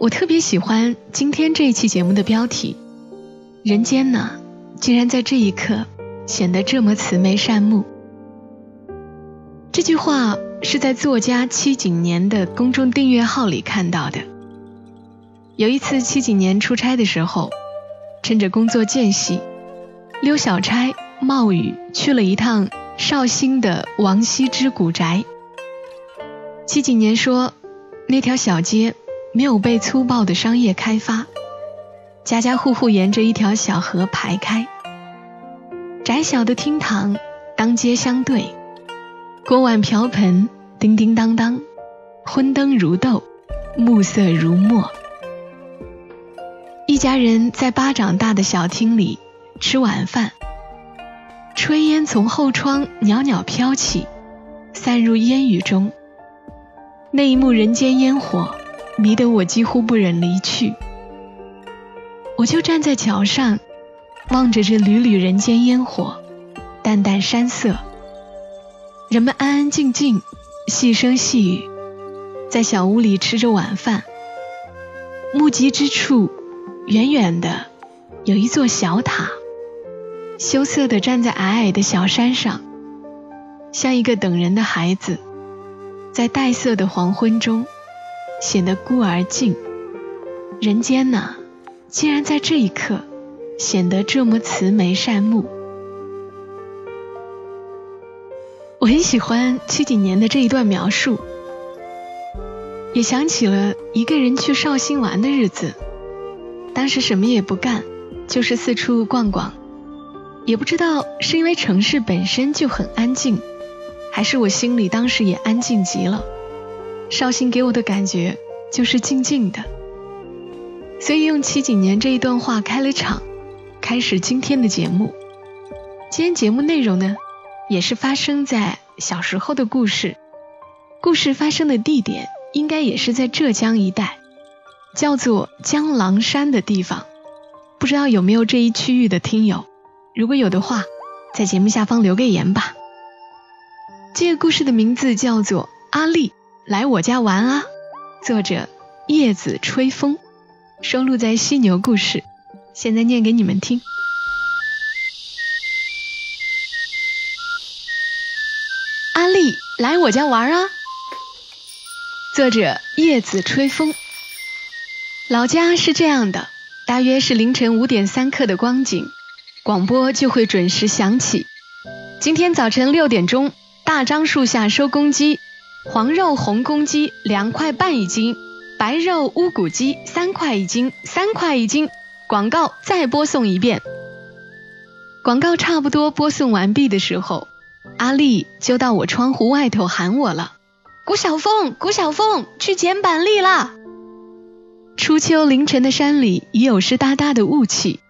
我特别喜欢今天这一期节目的标题：人间呢，竟然在这一刻显得这么慈眉善目。这句话是在作家戚景年的公众订阅号里看到的。有一次戚景年出差的时候，趁着工作间隙。溜小差冒雨去了一趟绍兴的王羲之古宅。七几年说，那条小街没有被粗暴的商业开发，家家户户沿着一条小河排开，窄小的厅堂当街相对，锅碗瓢盆叮叮当当，昏灯如豆，暮色如墨。一家人在巴掌大的小厅里。吃晚饭，炊烟从后窗袅袅飘起，散入烟雨中。那一幕人间烟火，迷得我几乎不忍离去。我就站在桥上，望着这缕缕人间烟火，淡淡山色。人们安安静静，细声细语，在小屋里吃着晚饭。目及之处，远远的有一座小塔。羞涩地站在矮矮的小山上，像一个等人的孩子，在黛色的黄昏中显得孤而静。人间呢，竟然在这一刻显得这么慈眉善目。我很喜欢七几年的这一段描述，也想起了一个人去绍兴玩的日子。当时什么也不干，就是四处逛逛。也不知道是因为城市本身就很安静，还是我心里当时也安静极了。绍兴给我的感觉就是静静的，所以用七几年这一段话开了场，开始今天的节目。今天节目内容呢，也是发生在小时候的故事，故事发生的地点应该也是在浙江一带，叫做江郎山的地方。不知道有没有这一区域的听友？如果有的话，在节目下方留个言吧。这个故事的名字叫做《阿丽来我家玩啊》，作者叶子吹风，收录在《犀牛故事》。现在念给你们听。阿丽来我家玩啊，作者叶子吹风。老家是这样的，大约是凌晨五点三刻的光景。广播就会准时响起。今天早晨六点钟，大樟树下收公鸡，黄肉红公鸡两块半一斤，白肉乌骨鸡三块一斤，三块一斤。广告再播送一遍。广告差不多播送完毕的时候，阿丽就到我窗户外头喊我了：“谷小凤，谷小凤，去捡板栗啦！”初秋凌晨的山里已有湿哒哒的雾气。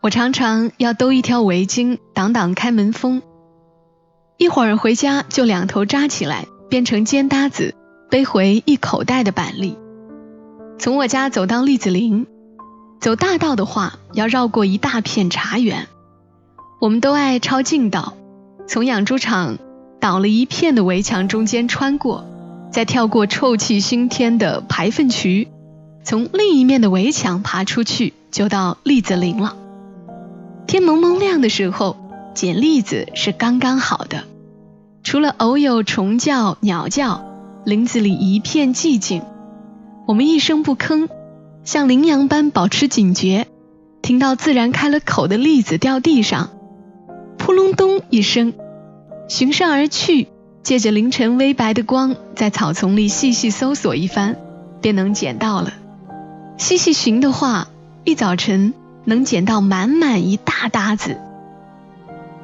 我常常要兜一条围巾挡挡开门风，一会儿回家就两头扎起来变成尖搭子，背回一口袋的板栗。从我家走到栗子林，走大道的话要绕过一大片茶园。我们都爱抄近道，从养猪场倒了一片的围墙中间穿过，再跳过臭气熏天的排粪渠，从另一面的围墙爬出去，就到栗子林了。天蒙蒙亮的时候，捡栗子是刚刚好的。除了偶有虫叫、鸟叫，林子里一片寂静。我们一声不吭，像羚羊般保持警觉。听到自然开了口的栗子掉地上，扑隆咚一声，循声而去，借着凌晨微白的光，在草丛里细细搜索一番，便能捡到了。细细寻的话，一早晨。能捡到满满一大搭子。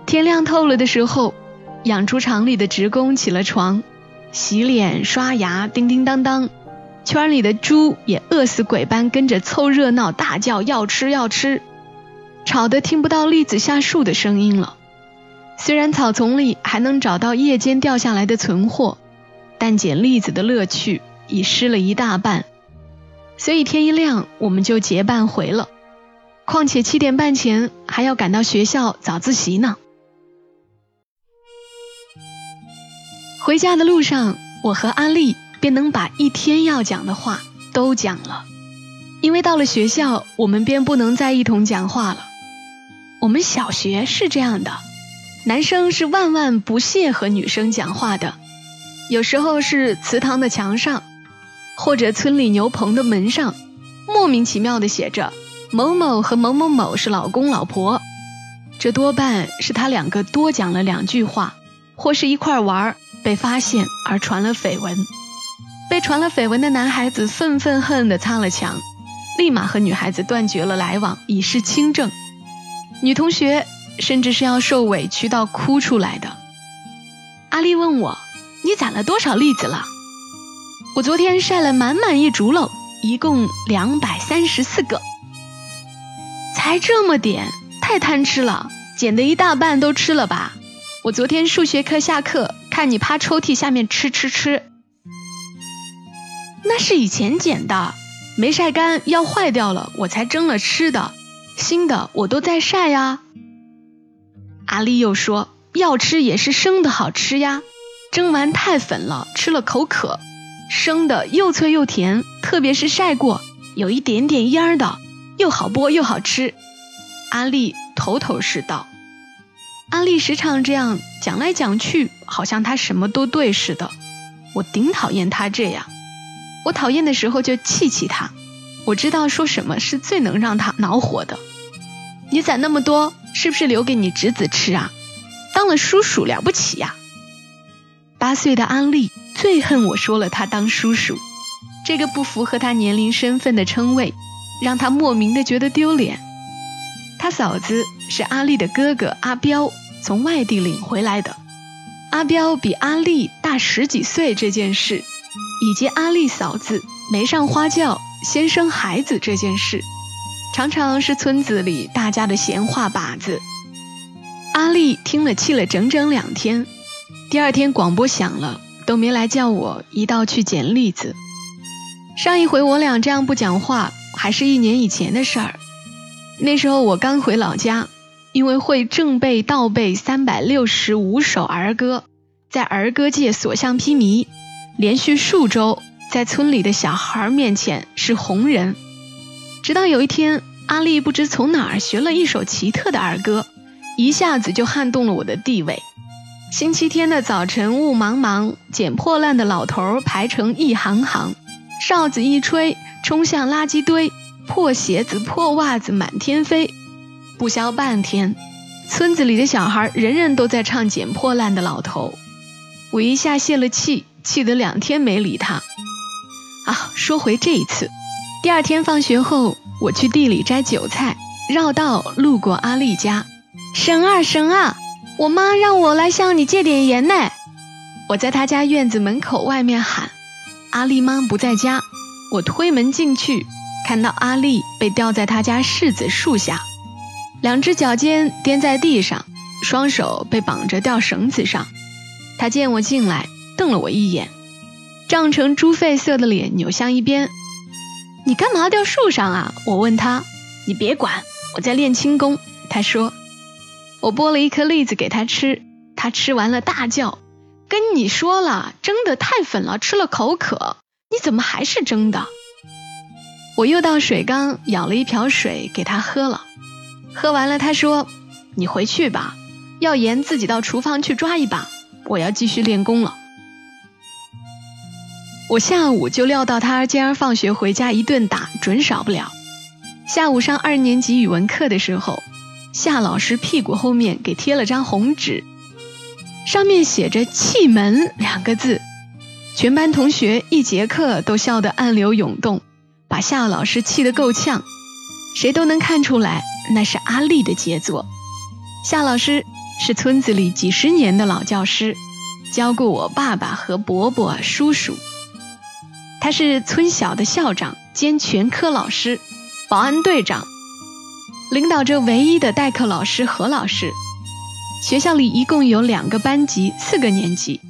天亮透了的时候，养猪场里的职工起了床，洗脸刷牙，叮叮当当，圈里的猪也饿死鬼般跟着凑热闹，大叫要吃要吃，吵得听不到栗子下树的声音了。虽然草丛里还能找到夜间掉下来的存货，但捡栗子的乐趣已失了一大半。所以天一亮，我们就结伴回了。况且七点半前还要赶到学校早自习呢。回家的路上，我和阿丽便能把一天要讲的话都讲了，因为到了学校，我们便不能再一同讲话了。我们小学是这样的。男生是万万不屑和女生讲话的，有时候是祠堂的墙上，或者村里牛棚的门上，莫名其妙的写着某某和某某某是老公老婆，这多半是他两个多讲了两句话，或是一块玩儿被发现而传了绯闻，被传了绯闻的男孩子愤愤恨地擦了墙，立马和女孩子断绝了来往，以示清正。女同学。甚至是要受委屈到哭出来的。阿丽问我：“你攒了多少栗子了？”我昨天晒了满满一竹篓，一共两百三十四个。才这么点，太贪吃了，捡的一大半都吃了吧？我昨天数学课下课，看你趴抽屉下面吃吃吃。那是以前捡的，没晒干要坏掉了，我才蒸了吃的。新的我都在晒呀。阿丽又说：“要吃也是生的好吃呀，蒸完太粉了，吃了口渴。生的又脆又甜，特别是晒过，有一点点烟的，又好剥又好吃。”阿丽头头是道。安利时常这样讲来讲去，好像他什么都对似的。我顶讨厌他这样。我讨厌的时候就气气他。我知道说什么是最能让他恼火的。你攒那么多？是不是留给你侄子吃啊？当了叔叔了不起呀！八岁的安利最恨我说了他当叔叔，这个不符合他年龄身份的称谓，让他莫名的觉得丢脸。他嫂子是阿丽的哥哥阿彪从外地领回来的，阿彪比阿丽大十几岁这件事，以及阿丽嫂子没上花轿先生孩子这件事。常常是村子里大家的闲话把子。阿丽听了气了整整两天，第二天广播响了，都没来叫我一道去捡栗子。上一回我俩这样不讲话，还是一年以前的事儿。那时候我刚回老家，因为会正背倒背三百六十五首儿歌，在儿歌界所向披靡，连续数周在村里的小孩面前是红人。直到有一天，阿丽不知从哪儿学了一首奇特的儿歌，一下子就撼动了我的地位。星期天的早晨，雾茫茫，捡破烂的老头排成一行行，哨子一吹，冲向垃圾堆，破鞋子、破袜子满天飞。不消半天，村子里的小孩人人都在唱捡破烂的老头。我一下泄了气，气得两天没理他。啊，说回这一次。第二天放学后，我去地里摘韭菜，绕道路过阿丽家。婶啊，婶啊，我妈让我来向你借点盐呢。我在她家院子门口外面喊，阿丽妈不在家。我推门进去，看到阿丽被吊在她家柿子树下，两只脚尖颠在地上，双手被绑着吊绳子上。他见我进来，瞪了我一眼，涨成猪肺色的脸扭向一边。你干嘛掉树上啊？我问他。你别管，我在练轻功。他说。我剥了一颗栗子给他吃，他吃完了大叫：“跟你说了，蒸的太粉了，吃了口渴。你怎么还是蒸的？”我又到水缸舀了一瓢水给他喝了，喝完了他说：“你回去吧，要盐自己到厨房去抓一把，我要继续练功了。”我下午就料到他今儿放学回家一顿打准少不了。下午上二年级语文课的时候，夏老师屁股后面给贴了张红纸，上面写着“气门”两个字。全班同学一节课都笑得暗流涌动，把夏老师气得够呛。谁都能看出来那是阿丽的杰作。夏老师是村子里几十年的老教师，教过我爸爸和伯伯、叔叔。他是村小的校长兼全科老师，保安队长，领导着唯一的代课老师何老师。学校里一共有两个班级，四个年级。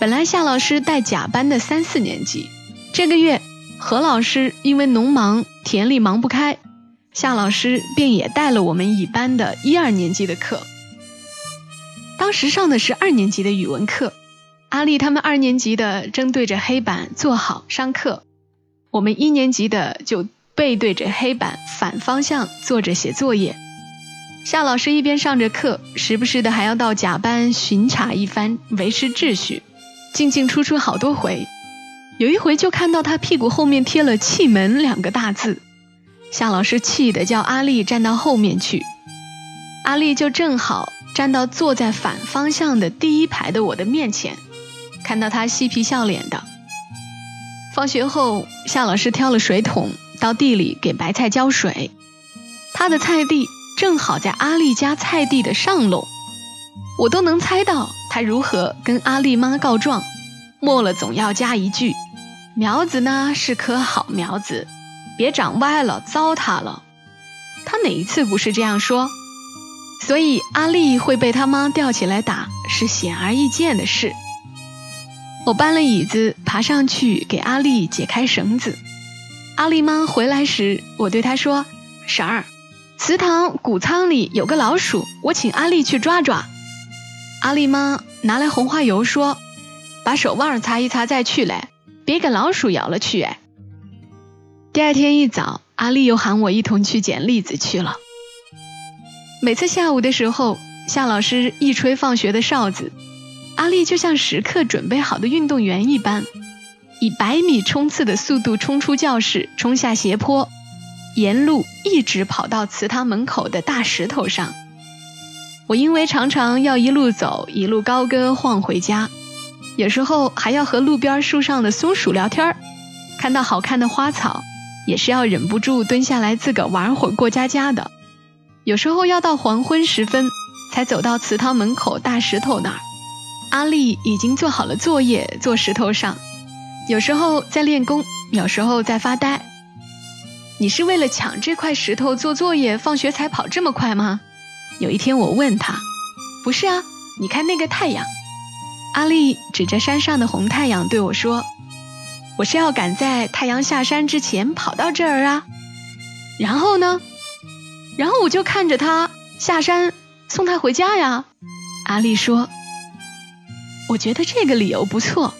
本来夏老师带甲班的三四年级，这个月何老师因为农忙，田里忙不开，夏老师便也带了我们乙班的一二年级的课。当时上的是二年级的语文课，阿丽他们二年级的正对着黑板坐好上课，我们一年级的就背对着黑板反方向坐着写作业。夏老师一边上着课，时不时的还要到甲班巡查一番，维持秩序。进进出出好多回，有一回就看到他屁股后面贴了“气门”两个大字，夏老师气得叫阿丽站到后面去，阿丽就正好站到坐在反方向的第一排的我的面前，看到他嬉皮笑脸的。放学后，夏老师挑了水桶到地里给白菜浇水，他的菜地正好在阿丽家菜地的上垄。我都能猜到他如何跟阿丽妈告状，末了总要加一句：“苗子呢是棵好苗子，别长歪了，糟蹋了。”他哪一次不是这样说？所以阿丽会被他妈吊起来打是显而易见的事。我搬了椅子爬上去给阿丽解开绳子。阿丽妈回来时，我对她说：“婶儿，祠堂谷仓里有个老鼠，我请阿丽去抓抓。”阿丽妈拿来红花油说：“把手腕擦一擦再去嘞，别给老鼠咬了去。”哎，第二天一早，阿丽又喊我一同去捡栗子去了。每次下午的时候，夏老师一吹放学的哨子，阿丽就像时刻准备好的运动员一般，以百米冲刺的速度冲出教室，冲下斜坡，沿路一直跑到祠堂门口的大石头上。我因为常常要一路走一路高歌晃回家，有时候还要和路边树上的松鼠聊天儿，看到好看的花草，也是要忍不住蹲下来自个玩会儿过家家的。有时候要到黄昏时分才走到祠堂门口大石头那儿，阿丽已经做好了作业，坐石头上，有时候在练功，有时候在发呆。你是为了抢这块石头做作业，放学才跑这么快吗？有一天，我问他：“不是啊，你看那个太阳。”阿丽指着山上的红太阳对我说：“我是要赶在太阳下山之前跑到这儿啊。”然后呢？然后我就看着他下山送他回家呀。阿丽说：“我觉得这个理由不错。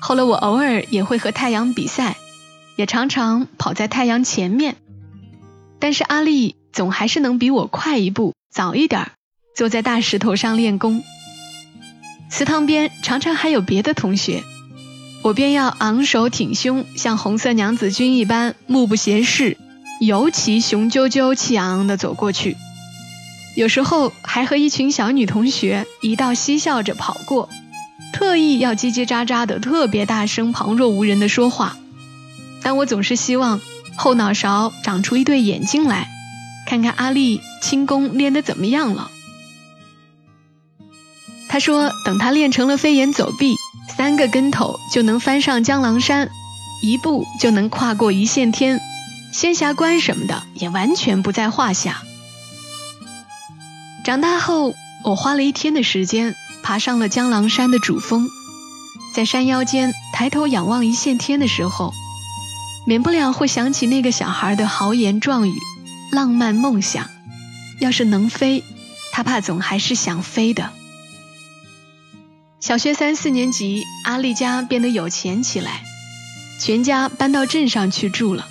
后来我偶尔也会和太阳比赛，也常常跑在太阳前面。但是阿丽总还是能比我快一步。”早一点儿坐在大石头上练功，祠堂边常常还有别的同学，我便要昂首挺胸，像红色娘子军一般，目不斜视，尤其雄赳赳气昂昂地走过去。有时候还和一群小女同学一道嬉笑着跑过，特意要叽叽喳喳的特别大声，旁若无人的说话。但我总是希望后脑勺长出一对眼睛来。看看阿丽轻功练得怎么样了？他说，等他练成了飞檐走壁，三个跟头就能翻上江郎山，一步就能跨过一线天，仙侠关什么的也完全不在话下。长大后，我花了一天的时间爬上了江郎山的主峰，在山腰间抬头仰望一线天的时候，免不了会想起那个小孩的豪言壮语。浪漫梦想，要是能飞，他怕总还是想飞的。小学三四年级，阿丽家变得有钱起来，全家搬到镇上去住了，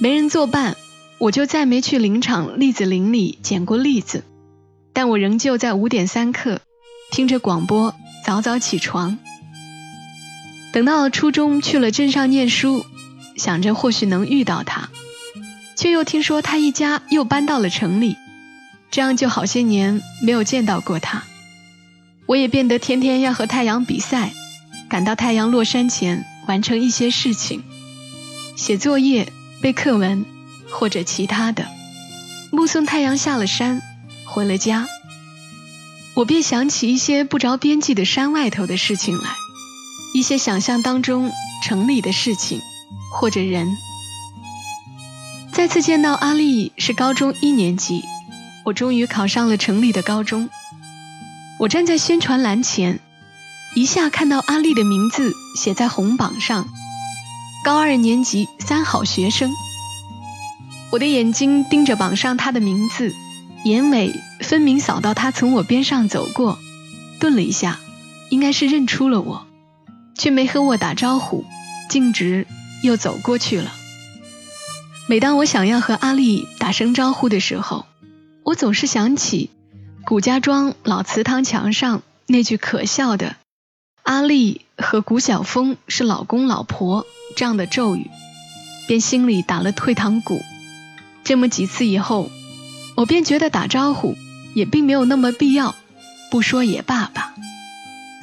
没人作伴，我就再没去林场栗子林里捡过栗子，但我仍旧在五点三刻听着广播早早起床。等到初中去了镇上念书，想着或许能遇到他。却又听说他一家又搬到了城里，这样就好些年没有见到过他。我也变得天天要和太阳比赛，赶到太阳落山前完成一些事情，写作业、背课文或者其他的。目送太阳下了山，回了家，我便想起一些不着边际的山外头的事情来，一些想象当中城里的事情，或者人。再次见到阿丽是高中一年级，我终于考上了城里的高中。我站在宣传栏前，一下看到阿丽的名字写在红榜上，高二年级三好学生。我的眼睛盯着榜上她的名字，眼尾分明扫到她从我边上走过，顿了一下，应该是认出了我，却没和我打招呼，径直又走过去了。每当我想要和阿丽打声招呼的时候，我总是想起谷家庄老祠堂墙上那句可笑的“阿丽和谷晓峰是老公老婆”这样的咒语，便心里打了退堂鼓。这么几次以后，我便觉得打招呼也并没有那么必要，不说也罢吧。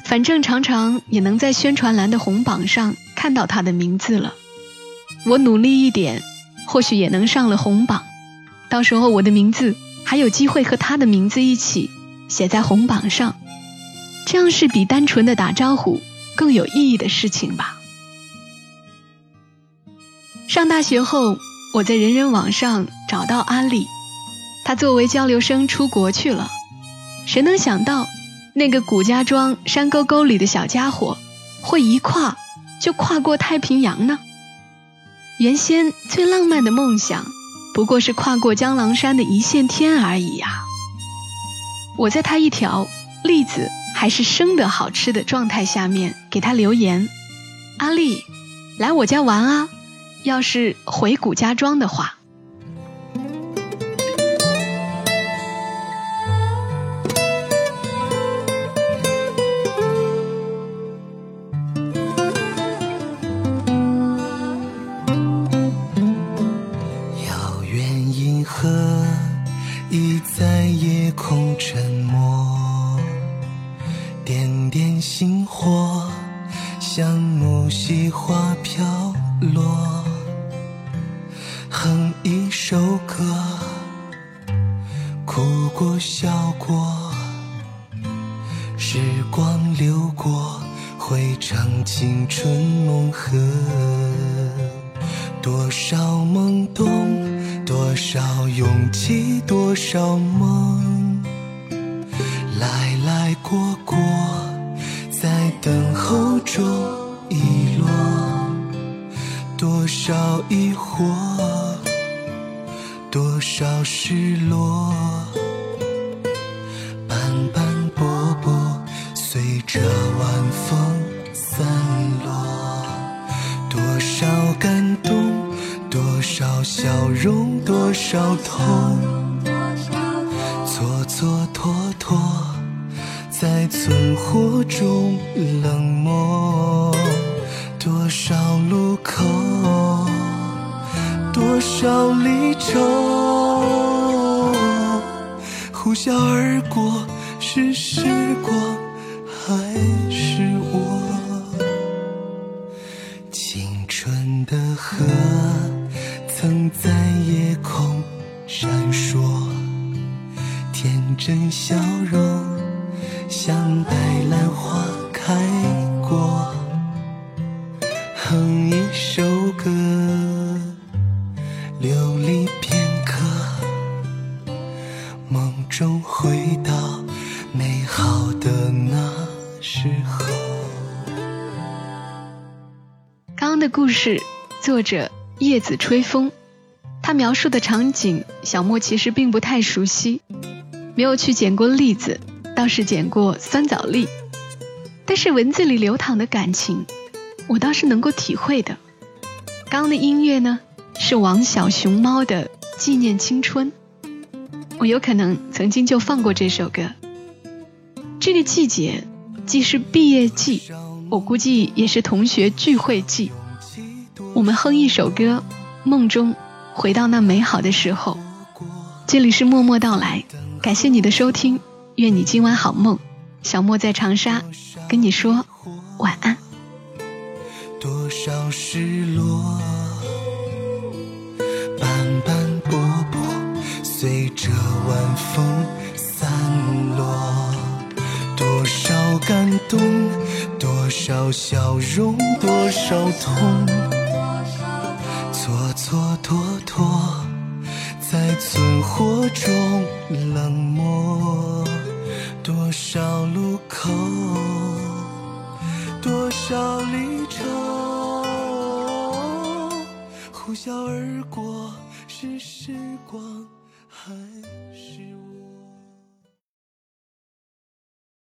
反正常常也能在宣传栏的红榜上看到他的名字了，我努力一点。或许也能上了红榜，到时候我的名字还有机会和他的名字一起写在红榜上，这样是比单纯的打招呼更有意义的事情吧。上大学后，我在人人网上找到阿丽，她作为交流生出国去了。谁能想到，那个谷家庄山沟沟里的小家伙，会一跨就跨过太平洋呢？原先最浪漫的梦想，不过是跨过江郎山的一线天而已呀。我在他一条栗子还是生的好吃的状态下面给他留言：“阿丽，来我家玩啊！要是回谷家庄的话。”花飘落哼一首歌哭过笑过时光流过回成青春梦河多少懵懂多少勇气多少梦来来过过在等候中一多少疑惑，多少失落，斑斑驳驳，随着晚风散落。多少感动，多少笑容，多少痛。是时光还是我？青春的河。曾在夜空闪烁，天真笑容像白兰花开作者。叶子吹风，他描述的场景，小莫其实并不太熟悉，没有去捡过栗子，倒是捡过酸枣栗。但是文字里流淌的感情，我倒是能够体会的。刚刚的音乐呢，是王小熊猫的《纪念青春》，我有可能曾经就放过这首歌。这个季节既是毕业季，我估计也是同学聚会季。我们哼一首歌，梦中回到那美好的时候。这里是默默到来，感谢你的收听，愿你今晚好梦。小莫在长沙跟你说晚安。多少失落，斑斑驳驳，随着晚风散落。多少感动，多少笑容，多少痛。蹉跎，在存活中冷漠。多少路口，多少离愁，呼啸而过，是时光？